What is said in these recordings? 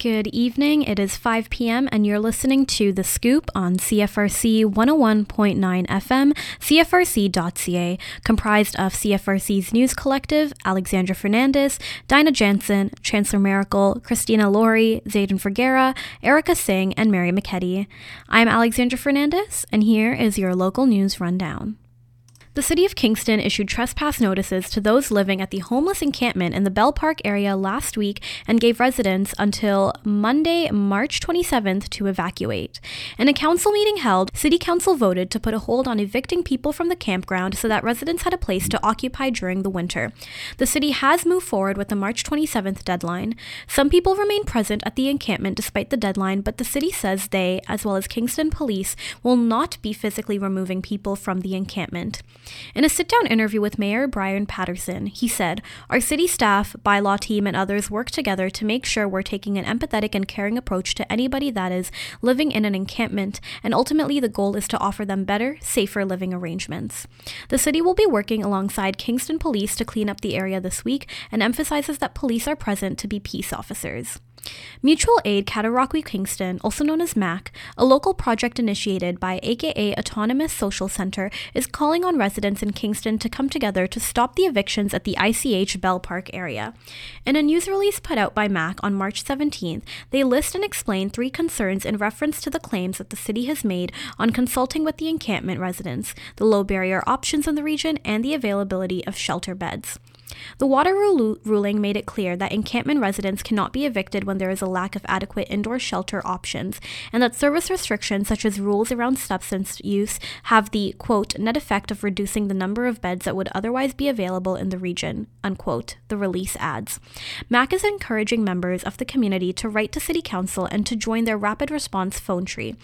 Good evening. It is 5 p.m., and you're listening to The Scoop on CFRC 101.9 FM, CFRC.ca, comprised of CFRC's News Collective, Alexandra Fernandez, Dinah Jansen, Chancellor Miracle, Christina Laurie, Zayden Vergara, Erica Singh, and Mary McKetty. I'm Alexandra Fernandez, and here is your local news rundown. The City of Kingston issued trespass notices to those living at the homeless encampment in the Belle Park area last week and gave residents until Monday, March 27th to evacuate. In a council meeting held, City Council voted to put a hold on evicting people from the campground so that residents had a place to occupy during the winter. The city has moved forward with the March 27th deadline. Some people remain present at the encampment despite the deadline, but the city says they, as well as Kingston Police, will not be physically removing people from the encampment. In a sit down interview with Mayor Brian Patterson, he said, Our city staff, bylaw team, and others work together to make sure we're taking an empathetic and caring approach to anybody that is living in an encampment, and ultimately the goal is to offer them better, safer living arrangements. The city will be working alongside Kingston Police to clean up the area this week and emphasizes that police are present to be peace officers. Mutual Aid Cataraqui Kingston, also known as MAC, a local project initiated by AKA Autonomous Social Center, is calling on residents in Kingston to come together to stop the evictions at the ICH Belle Park area. In a news release put out by MAC on March 17th, they list and explain three concerns in reference to the claims that the city has made on consulting with the encampment residents, the low barrier options in the region, and the availability of shelter beds. The Waterloo ruling made it clear that encampment residents cannot be evicted when there is a lack of adequate indoor shelter options, and that service restrictions such as rules around substance use have the quote net effect of reducing the number of beds that would otherwise be available in the region, unquote, the release adds. MAC is encouraging members of the community to write to City Council and to join their rapid response phone tree.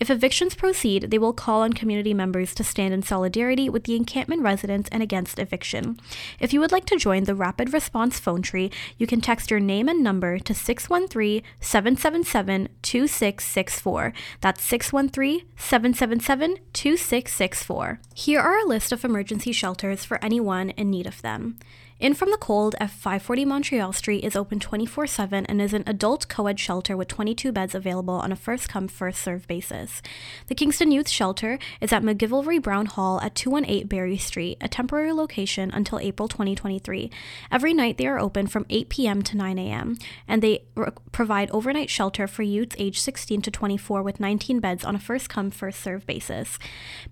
If evictions proceed, they will call on community members to stand in solidarity with the encampment residents and against eviction. If you would like to join the Rapid Response phone tree, you can text your name and number to 613 777 2664. That's 613 777 2664. Here are a list of emergency shelters for anyone in need of them. In From the Cold at 540 Montreal Street is open 24 7 and is an adult co ed shelter with 22 beds available on a first come, first served basis. The Kingston Youth Shelter is at McGillivray Brown Hall at 218 Barrie Street, a temporary location until April 2023. Every night they are open from 8 p.m. to 9 a.m., and they r- provide overnight shelter for youths aged 16 to 24 with 19 beds on a first come, first served basis.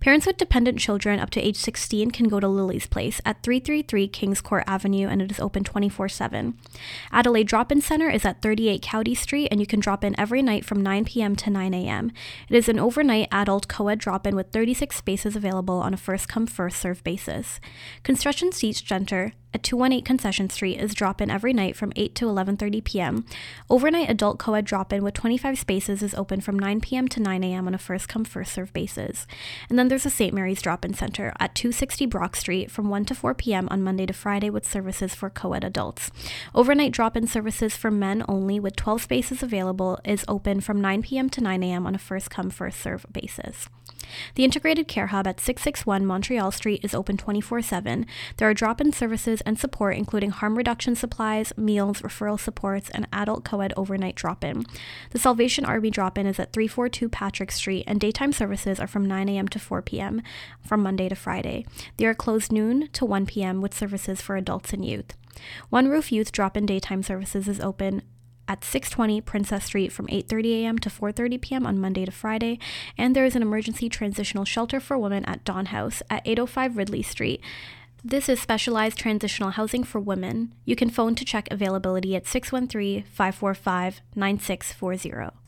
Parents with dependent children up to age 16 can go to Lily's Place at 333 Kings Court Avenue. Avenue and it is open 24 7. Adelaide Drop In Center is at 38 Cowdy Street and you can drop in every night from 9 p.m. to 9 a.m. It is an overnight adult co ed drop in with 36 spaces available on a first come, first served basis. Construction Seats Center at 218 Concession Street is drop-in every night from 8 to 11:30 p.m. Overnight adult co-ed drop-in with 25 spaces is open from 9 p.m. to 9 a.m. on a first come first served basis. And then there's a St. Mary's drop-in center at 260 Brock Street from 1 to 4 p.m. on Monday to Friday with services for co-ed adults. Overnight drop-in services for men only with 12 spaces available is open from 9 p.m. to 9 a.m. on a first come first served basis. The Integrated Care Hub at 661 Montreal Street is open 24 7. There are drop in services and support, including harm reduction supplies, meals, referral supports, and adult co ed overnight drop in. The Salvation Army drop in is at 342 Patrick Street, and daytime services are from 9 a.m. to 4 p.m. from Monday to Friday. They are closed noon to 1 p.m. with services for adults and youth. One Roof Youth drop in daytime services is open at 620 Princess Street from 8:30 a.m. to 4:30 p.m. on Monday to Friday, and there is an emergency transitional shelter for women at Dawn House at 805 Ridley Street. This is specialized transitional housing for women. You can phone to check availability at 613 545 9640.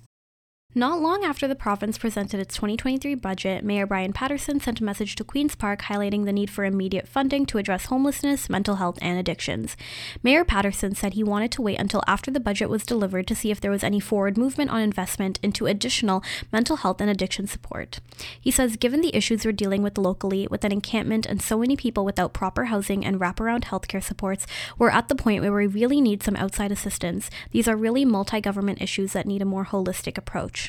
Not long after the province presented its 2023 budget, Mayor Brian Patterson sent a message to Queen's Park highlighting the need for immediate funding to address homelessness, mental health, and addictions. Mayor Patterson said he wanted to wait until after the budget was delivered to see if there was any forward movement on investment into additional mental health and addiction support. He says, given the issues we're dealing with locally, with an encampment and so many people without proper housing and wraparound healthcare supports, we're at the point where we really need some outside assistance. These are really multi government issues that need a more holistic approach.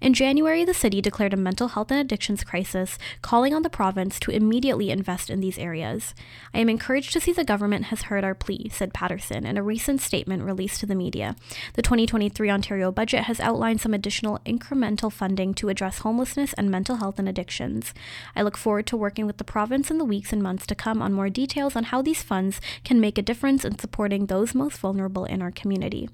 In January, the city declared a mental health and addictions crisis, calling on the province to immediately invest in these areas. I am encouraged to see the government has heard our plea, said Patterson in a recent statement released to the media. The 2023 Ontario budget has outlined some additional incremental funding to address homelessness and mental health and addictions. I look forward to working with the province in the weeks and months to come on more details on how these funds can make a difference in supporting those most vulnerable in our community.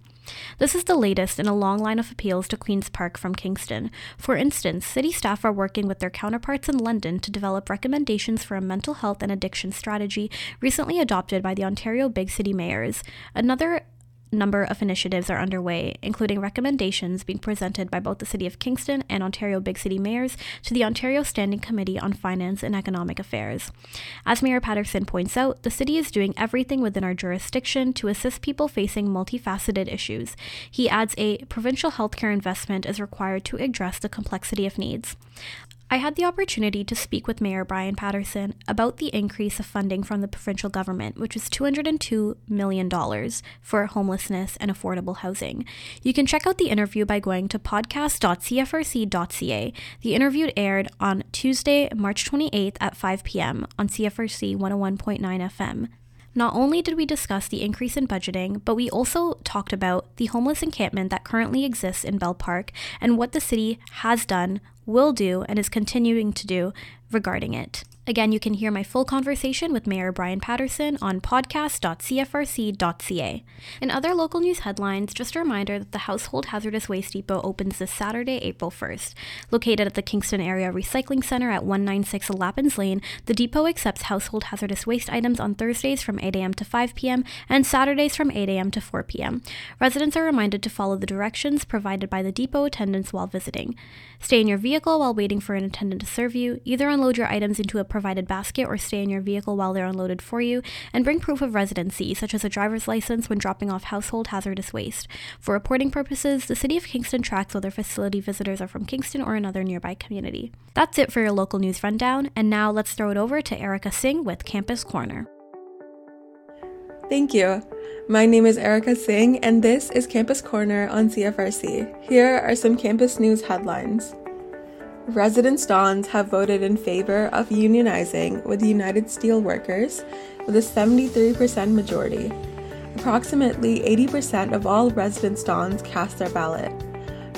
This is the latest in a long line of appeals to Queen's Park from Kingston. For instance, city staff are working with their counterparts in London to develop recommendations for a mental health and addiction strategy recently adopted by the Ontario Big City Mayors. Another number of initiatives are underway, including recommendations being presented by both the City of Kingston and Ontario Big City Mayors to the Ontario Standing Committee on Finance and Economic Affairs. As Mayor Patterson points out, the city is doing everything within our jurisdiction to assist people facing multifaceted issues. He adds a provincial healthcare investment is required to address the complexity of needs. I had the opportunity to speak with Mayor Brian Patterson about the increase of funding from the provincial government, which is $202 million for homelessness and affordable housing. You can check out the interview by going to podcast.cfrc.ca. The interview aired on Tuesday, March 28th at 5 p.m. on CFRC 101.9 FM. Not only did we discuss the increase in budgeting, but we also talked about the homeless encampment that currently exists in Belle Park and what the city has done, will do, and is continuing to do regarding it. Again, you can hear my full conversation with Mayor Brian Patterson on podcast.cfrc.ca. In other local news headlines, just a reminder that the Household Hazardous Waste Depot opens this Saturday, April 1st. Located at the Kingston Area Recycling Center at 196 Lappan's Lane, the depot accepts household hazardous waste items on Thursdays from 8 a.m. to 5 p.m. and Saturdays from 8 a.m. to 4 p.m. Residents are reminded to follow the directions provided by the depot attendants while visiting. Stay in your vehicle while waiting for an attendant to serve you, either unload your items into a provided basket or stay in your vehicle while they're unloaded for you, and bring proof of residency, such as a driver's license when dropping off household hazardous waste. For reporting purposes, the City of Kingston tracks whether facility visitors are from Kingston or another nearby community. That's it for your local news rundown, and now let's throw it over to Erica Singh with Campus Corner. Thank you. My name is Erica Singh, and this is Campus Corner on CFRC. Here are some campus news headlines. Residents Dons have voted in favor of unionizing with the United Steelworkers with a 73% majority. Approximately 80% of all residents Dons cast their ballot.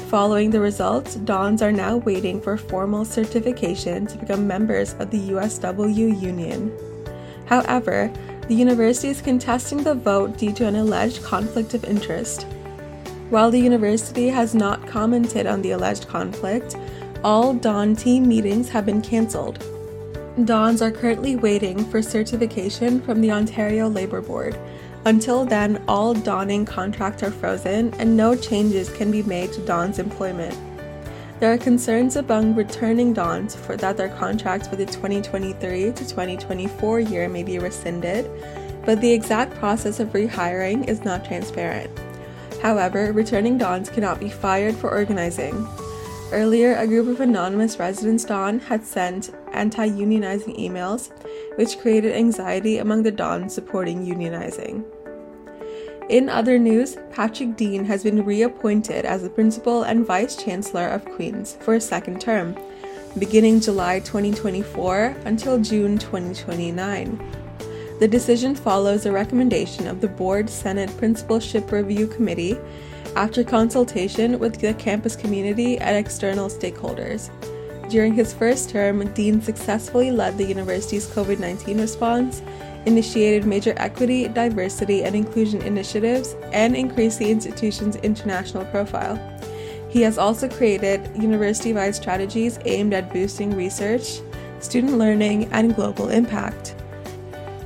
Following the results, Dons are now waiting for formal certification to become members of the USW union. However, the university is contesting the vote due to an alleged conflict of interest. While the university has not commented on the alleged conflict, all Don team meetings have been cancelled. Dons are currently waiting for certification from the Ontario Labour Board. Until then, all donning contracts are frozen and no changes can be made to Don's employment. There are concerns among returning Dons for that their contracts for the 2023 to 2024 year may be rescinded, but the exact process of rehiring is not transparent. However, returning Dons cannot be fired for organizing. Earlier, a group of anonymous residents Don had sent anti unionizing emails, which created anxiety among the Dons supporting unionizing. In other news, Patrick Deane has been reappointed as the Principal and Vice Chancellor of Queen's for a second term, beginning July 2024 until June 2029. The decision follows a recommendation of the Board Senate Principalship Review Committee after consultation with the campus community and external stakeholders. During his first term, Deane successfully led the university's COVID 19 response, initiated major equity, diversity, and inclusion initiatives, and increased the institution's international profile. He has also created university wide strategies aimed at boosting research, student learning, and global impact.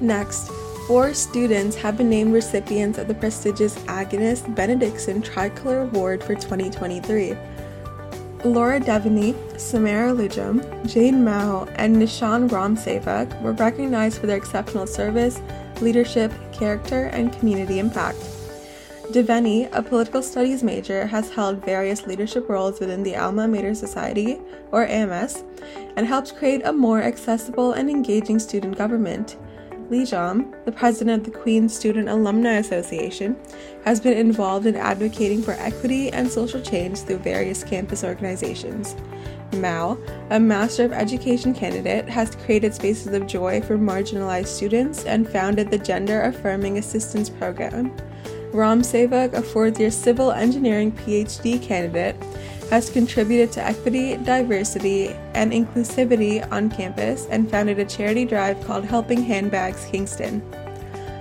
Next, Four students have been named recipients of the prestigious Agnes Benidickson Tricolor Award for 2023. Laura Devaney, Samara Lijum, Jane Mao, and Nishan Ramsevak were recognized for their exceptional service, leadership, character, and community impact. Devaney, a political studies major, has held various leadership roles within the Alma Mater Society, or AMS, and helped create a more accessible and engaging student government. Lee Jom, the president of the Queen's Student Alumni Association, has been involved in advocating for equity and social change through various campus organizations. Mao, a Master of Education candidate, has created spaces of joy for marginalized students and founded the Gender Affirming Assistance Program. Ram Sevak, a fourth year civil engineering PhD candidate, has contributed to equity, diversity, and inclusivity on campus and founded a charity drive called Helping Handbags Kingston.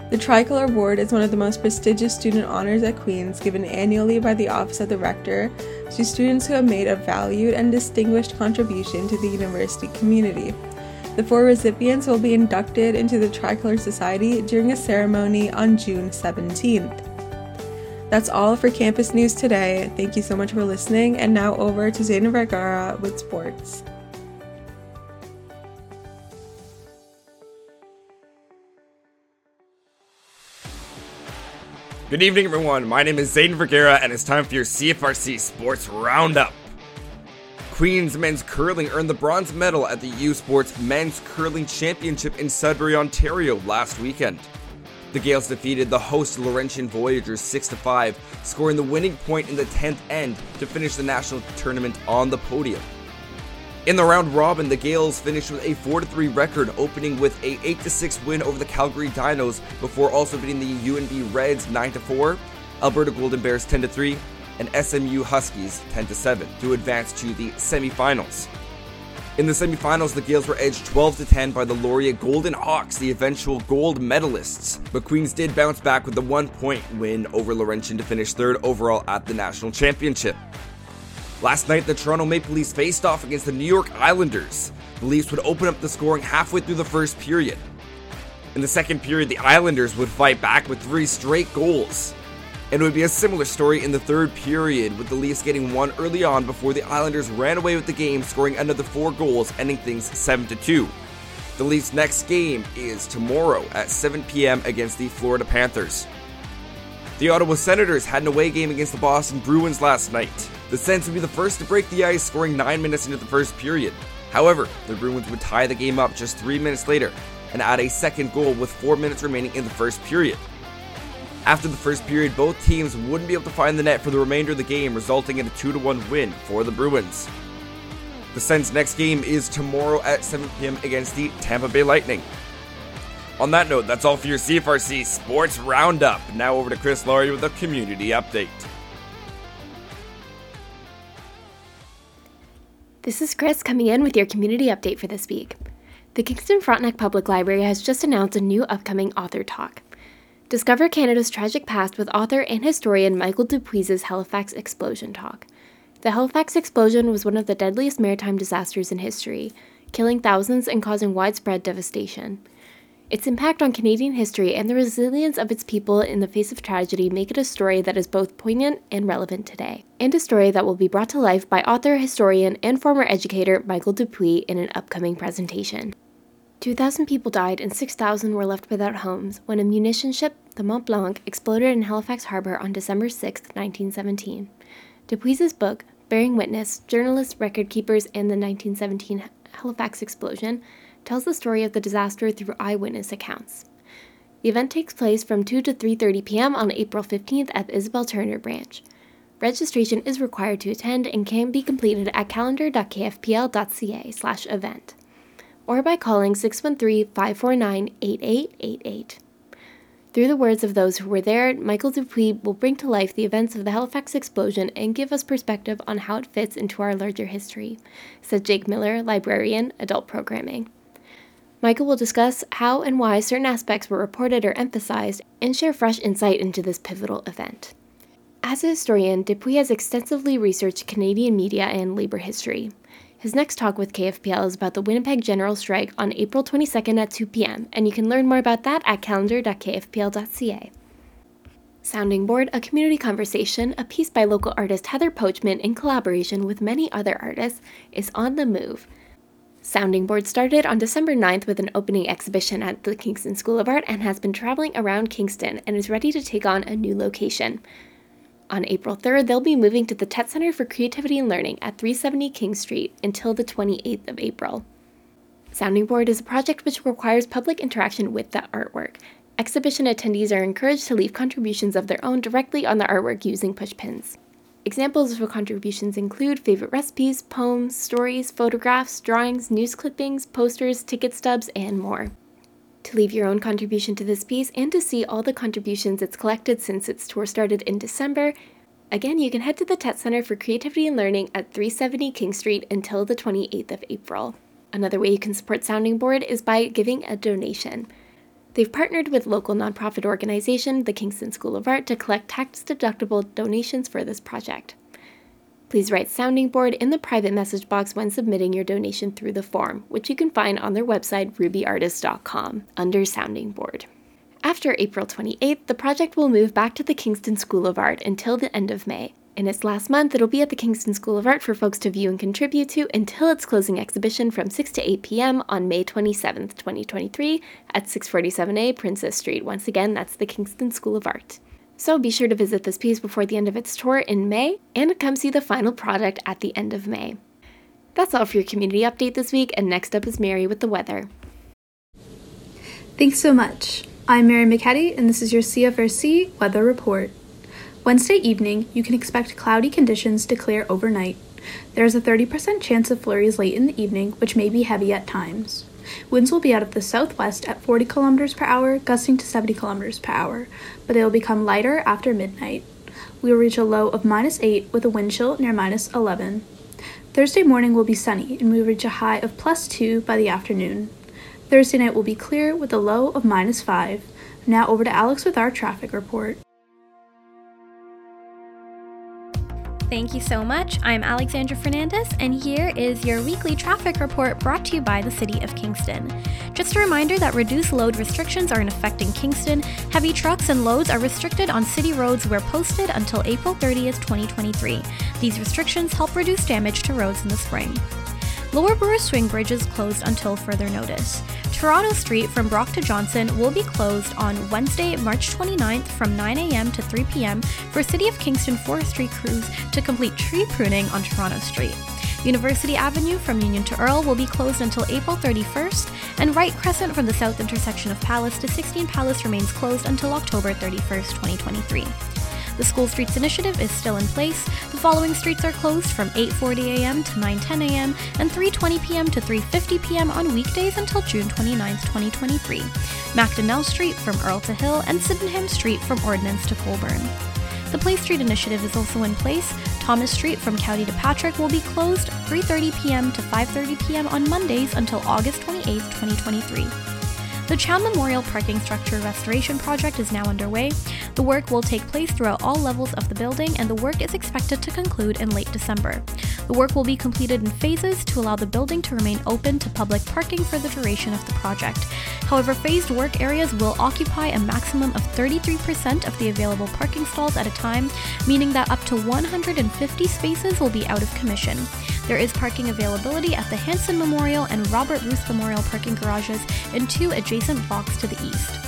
The Tricolor Award is one of the most prestigious student honors at Queen's given annually by the Office of the Rector to students who have made a valued and distinguished contribution to the university community. The four recipients will be inducted into the Tricolor Society during a ceremony on June 17th. That's all for campus news today. Thank you so much for listening. And now over to Zaina Vergara with sports. Good evening, everyone. My name is Zayden Vergara, and it's time for your CFRC Sports Roundup. Queens men's curling earned the bronze medal at the U Sports Men's Curling Championship in Sudbury, Ontario last weekend. The Gaels defeated the host Laurentian Voyagers 6 5, scoring the winning point in the 10th end to finish the national tournament on the podium. In the round robin, the Gaels finished with a 4 3 record, opening with a 8 6 win over the Calgary Dinos before also beating the UNB Reds 9 4, Alberta Golden Bears 10 3, and SMU Huskies 10 7 to advance to the semifinals. In the semifinals, the Gaels were edged 12 to 10 by the Laurier Golden Hawks, the eventual gold medalists. But Queens did bounce back with the one point win over Laurentian to finish third overall at the national championship. Last night, the Toronto Maple Leafs faced off against the New York Islanders. The Leafs would open up the scoring halfway through the first period. In the second period, the Islanders would fight back with three straight goals. And it would be a similar story in the third period, with the Leafs getting one early on before the Islanders ran away with the game, scoring another four goals, ending things 7 2. The Leafs' next game is tomorrow at 7 p.m. against the Florida Panthers. The Ottawa Senators had an away game against the Boston Bruins last night. The Sens would be the first to break the ice, scoring 9 minutes into the first period. However, the Bruins would tie the game up just 3 minutes later and add a second goal with 4 minutes remaining in the first period. After the first period, both teams wouldn't be able to find the net for the remainder of the game, resulting in a 2 1 win for the Bruins. The Sens' next game is tomorrow at 7 p.m. against the Tampa Bay Lightning. On that note, that's all for your CFRC Sports Roundup. Now over to Chris Laurie with a community update. This is Chris coming in with your community update for this week. The Kingston Frontenac Public Library has just announced a new upcoming author talk. Discover Canada's tragic past with author and historian Michael Dupuis's Halifax Explosion Talk. The Halifax explosion was one of the deadliest maritime disasters in history, killing thousands and causing widespread devastation. Its impact on Canadian history and the resilience of its people in the face of tragedy make it a story that is both poignant and relevant today, and a story that will be brought to life by author, historian, and former educator Michael Dupuis in an upcoming presentation. 2,000 people died and 6,000 were left without homes when a munition ship, the Mont Blanc, exploded in Halifax Harbor on December 6, 1917. Dupuis's book, Bearing Witness Journalists, Record Keepers, and the 1917 Halifax Explosion, tells the story of the disaster through eyewitness accounts. The event takes place from 2 to 3:30 p.m. on April 15th at the Isabel Turner branch. Registration is required to attend and can be completed at calendar.kfpl.ca/event or by calling 613 549 8888. Through the words of those who were there, Michael Dupuis will bring to life the events of the Halifax explosion and give us perspective on how it fits into our larger history, said Jake Miller, librarian, adult programming. Michael will discuss how and why certain aspects were reported or emphasized and share fresh insight into this pivotal event. As a historian, Dupuis has extensively researched Canadian media and labor history. His next talk with KFPL is about the Winnipeg General Strike on April 22nd at 2 p.m., and you can learn more about that at calendar.kfpl.ca. Sounding Board, a community conversation, a piece by local artist Heather Poachman in collaboration with many other artists, is on the move. Sounding Board started on December 9th with an opening exhibition at the Kingston School of Art and has been traveling around Kingston and is ready to take on a new location. On April 3rd, they'll be moving to the Tett Center for Creativity and Learning at 370 King Street until the 28th of April. Sounding Board is a project which requires public interaction with the artwork. Exhibition attendees are encouraged to leave contributions of their own directly on the artwork using pushpins. Examples of contributions include favorite recipes, poems, stories, photographs, drawings, news clippings, posters, ticket stubs, and more. To leave your own contribution to this piece and to see all the contributions it's collected since its tour started in December, again, you can head to the Tett Center for Creativity and Learning at 370 King Street until the 28th of April. Another way you can support Sounding Board is by giving a donation. They've partnered with local nonprofit organization, the Kingston School of Art, to collect tax deductible donations for this project. Please write Sounding Board in the private message box when submitting your donation through the form, which you can find on their website, rubyartist.com, under Sounding Board. After April 28th, the project will move back to the Kingston School of Art until the end of May. In its last month, it'll be at the Kingston School of Art for folks to view and contribute to until its closing exhibition from 6 to 8 p.m. on May 27th, 2023 at 647A Princess Street. Once again, that's the Kingston School of Art. So be sure to visit this piece before the end of its tour in May and come see the final product at the end of May. That's all for your community update this week, and next up is Mary with the weather. Thanks so much. I'm Mary McKetty, and this is your CFRC weather report. Wednesday evening, you can expect cloudy conditions to clear overnight. There is a 30% chance of flurries late in the evening, which may be heavy at times. Winds will be out of the southwest at 40 km per hour, gusting to 70 km per hour, but they will become lighter after midnight. We will reach a low of minus 8 with a wind chill near minus 11. Thursday morning will be sunny, and we will reach a high of plus 2 by the afternoon. Thursday night will be clear with a low of minus 5. Now over to Alex with our traffic report. Thank you so much. I'm Alexandra Fernandez, and here is your weekly traffic report brought to you by the City of Kingston. Just a reminder that reduced load restrictions are in effect in Kingston. Heavy trucks and loads are restricted on city roads where posted until April 30th, 2023. These restrictions help reduce damage to roads in the spring. Lower Brewer Swing Bridge is closed until further notice. Toronto Street from Brock to Johnson will be closed on Wednesday, March 29th from 9 a.m. to 3 p.m. for City of Kingston forestry crews to complete tree pruning on Toronto Street. University Avenue from Union to Earl will be closed until April 31st, and Wright Crescent from the south intersection of Palace to 16 Palace remains closed until October 31st, 2023. The School Streets Initiative is still in place. The following streets are closed from 8:40 a.m. to 9:10 a.m. and 3:20 p.m. to 3:50 p.m. on weekdays until June 29, 2023. Macdonnell Street from Earl to Hill and Sydenham Street from Ordnance to Colborne. The Place Street Initiative is also in place. Thomas Street from County to Patrick will be closed 3:30 p.m. to 5:30 p.m. on Mondays until August 28, 2023. The Chown Memorial Parking Structure Restoration Project is now underway. The work will take place throughout all levels of the building, and the work is expected to conclude in late December. The work will be completed in phases to allow the building to remain open to public parking for the duration of the project. However, phased work areas will occupy a maximum of 33% of the available parking stalls at a time, meaning that up to 150 spaces will be out of commission. There is parking availability at the Hanson Memorial and Robert Ruth Memorial parking garages in two adjacent blocks to the east.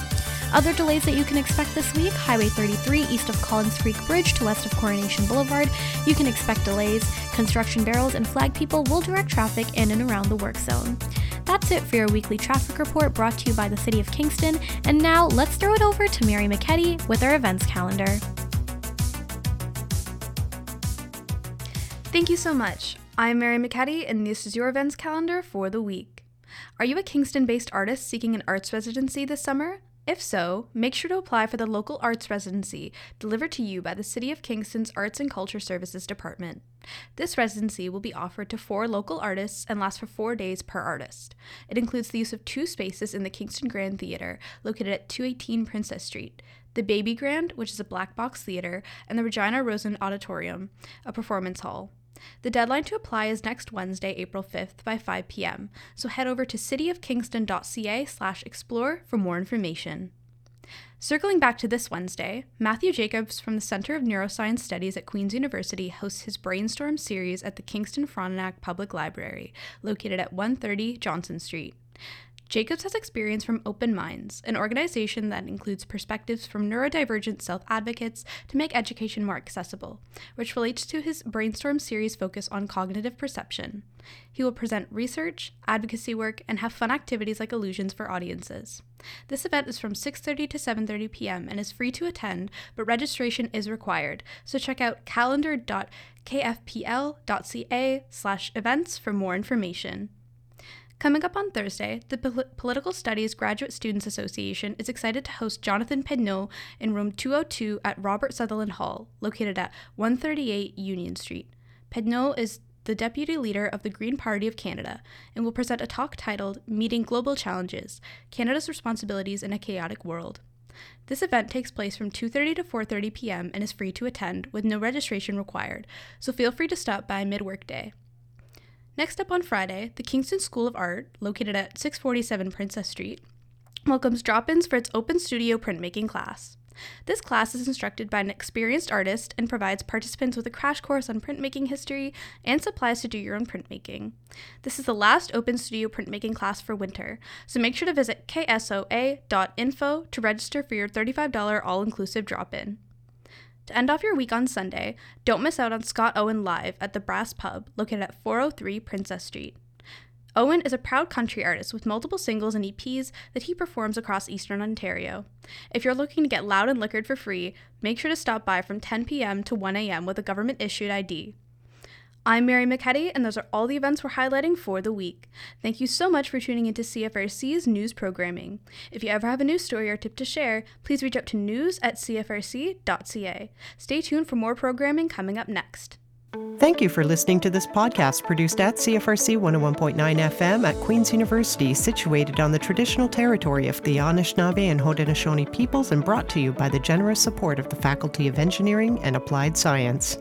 Other delays that you can expect this week Highway 33 east of Collins Creek Bridge to west of Coronation Boulevard. You can expect delays. Construction barrels and flag people will direct traffic in and around the work zone. That's it for your weekly traffic report brought to you by the City of Kingston. And now let's throw it over to Mary McKetty with our events calendar. Thank you so much. I'm Mary McKetty, and this is your events calendar for the week. Are you a Kingston based artist seeking an arts residency this summer? If so, make sure to apply for the local arts residency delivered to you by the City of Kingston's Arts and Culture Services Department. This residency will be offered to four local artists and last for four days per artist. It includes the use of two spaces in the Kingston Grand Theatre, located at 218 Princess Street, the Baby Grand, which is a black box theater, and the Regina Rosen Auditorium, a performance hall. The deadline to apply is next Wednesday, April 5th by 5 p.m., so head over to cityofkingston.ca slash explore for more information. Circling back to this Wednesday, Matthew Jacobs from the Center of Neuroscience Studies at Queen's University hosts his Brainstorm series at the Kingston Frontenac Public Library, located at 130 Johnson Street. Jacobs has experience from Open Minds, an organization that includes perspectives from neurodivergent self advocates to make education more accessible, which relates to his Brainstorm series focus on cognitive perception. He will present research, advocacy work, and have fun activities like illusions for audiences. This event is from 6:30 to 7:30 p.m. and is free to attend, but registration is required. So check out calendar.kfpl.ca/events for more information. Coming up on Thursday, the Pol- Political Studies Graduate Students Association is excited to host Jonathan Pedneault in room 202 at Robert Sutherland Hall, located at 138 Union Street. Pedneault is the deputy leader of the Green Party of Canada, and will present a talk titled Meeting Global Challenges: Canada's Responsibilities in a Chaotic World. This event takes place from 2:30 to 4:30 p.m. and is free to attend with no registration required, so feel free to stop by mid-workday. Next up on Friday, the Kingston School of Art, located at 647 Princess Street, welcomes drop-ins for its open studio printmaking class. This class is instructed by an experienced artist and provides participants with a crash course on printmaking history and supplies to do your own printmaking. This is the last open studio printmaking class for winter, so make sure to visit ksoa.info to register for your $35 all inclusive drop in. To end off your week on Sunday, don't miss out on Scott Owen Live at the Brass Pub, located at 403 Princess Street. Owen is a proud country artist with multiple singles and EPs that he performs across eastern Ontario. If you're looking to get loud and liquored for free, make sure to stop by from 10 p.m. to 1 a.m. with a government issued ID. I'm Mary McKetty, and those are all the events we're highlighting for the week. Thank you so much for tuning into CFRC's news programming. If you ever have a news story or tip to share, please reach out to news at cfrc.ca. Stay tuned for more programming coming up next. Thank you for listening to this podcast produced at CFRC 101.9 FM at Queen's University, situated on the traditional territory of the Anishinaabe and Haudenosaunee peoples and brought to you by the generous support of the Faculty of Engineering and Applied Science.